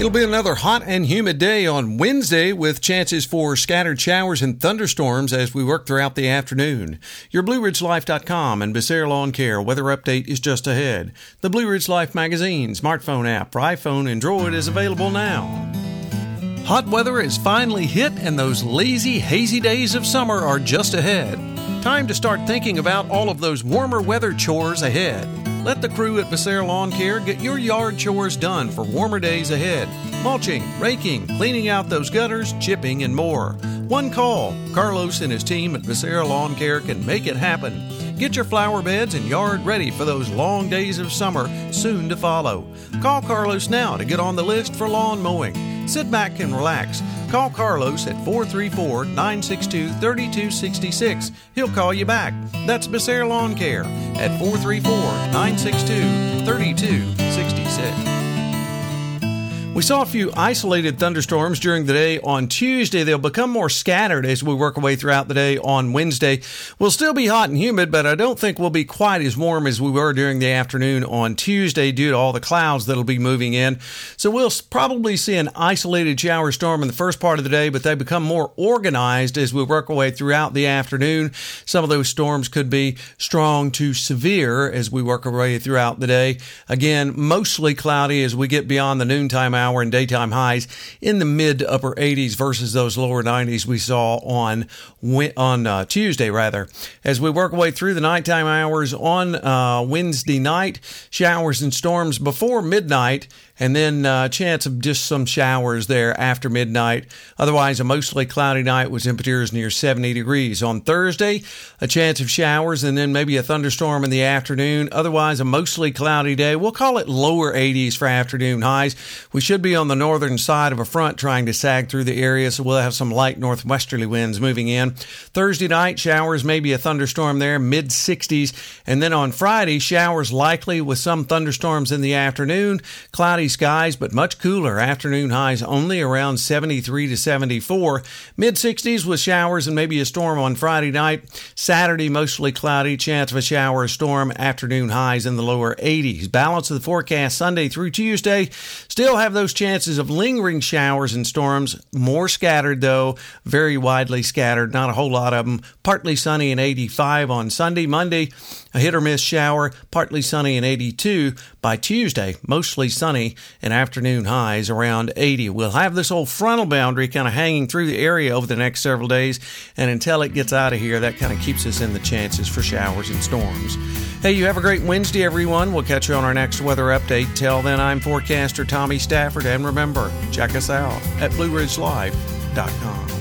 It'll be another hot and humid day on Wednesday with chances for scattered showers and thunderstorms as we work throughout the afternoon. Your BlueRidgeLife.com and Becerra Lawn Care weather update is just ahead. The Blue Ridge Life magazine smartphone app for iPhone and Android is available now. Hot weather is finally hit and those lazy, hazy days of summer are just ahead. Time to start thinking about all of those warmer weather chores ahead. Let the crew at Becerra Lawn Care get your yard chores done for warmer days ahead. Mulching, raking, cleaning out those gutters, chipping, and more. One call. Carlos and his team at Becerra Lawn Care can make it happen. Get your flower beds and yard ready for those long days of summer soon to follow. Call Carlos now to get on the list for lawn mowing. Sit back and relax. Call Carlos at 434 962 3266. He'll call you back. That's Becerra Lawn Care at 434 962 3266. We saw a few isolated thunderstorms during the day on Tuesday. They'll become more scattered as we work our way throughout the day on Wednesday. We'll still be hot and humid, but I don't think we'll be quite as warm as we were during the afternoon on Tuesday due to all the clouds that'll be moving in. So we'll probably see an isolated shower storm in the first part of the day, but they become more organized as we work our way throughout the afternoon. Some of those storms could be strong to severe as we work our way throughout the day. Again, mostly cloudy as we get beyond the noontime hour and daytime highs in the mid to upper 80s versus those lower 90s we saw on on uh, Tuesday rather. As we work our way through the nighttime hours on uh, Wednesday night, showers and storms before midnight and then a uh, chance of just some showers there after midnight. Otherwise, a mostly cloudy night with temperatures near 70 degrees. On Thursday, a chance of showers and then maybe a thunderstorm in the afternoon. Otherwise, a mostly cloudy day. We'll call it lower 80s for afternoon highs. We should be on the northern side of a front trying to sag through the area, so we'll have some light northwesterly winds moving in. Thursday night, showers, maybe a thunderstorm there, mid 60s. And then on Friday, showers likely with some thunderstorms in the afternoon. Cloudy skies, but much cooler. Afternoon highs only around 73 to 74. Mid 60s with showers and maybe a storm on Friday night. Saturday, mostly cloudy. Chance of a shower or storm. Afternoon highs in the lower 80s. Balance of the forecast Sunday through Tuesday. Still have those chances of lingering showers and storms. More scattered, though. Very widely scattered. Not a whole lot of them. Partly sunny and 85 on Sunday. Monday, a hit or miss shower. Partly sunny and 82. By Tuesday, mostly sunny and afternoon highs around 80. We'll have this old frontal boundary kind of hanging through the area over the next several days, and until it gets out of here, that kind of keeps us in the chances for showers and storms. Hey, you have a great Wednesday, everyone. We'll catch you on our next weather update. Till then, I'm forecaster Tommy Stafford, and remember, check us out at BlueRidgeLife.com.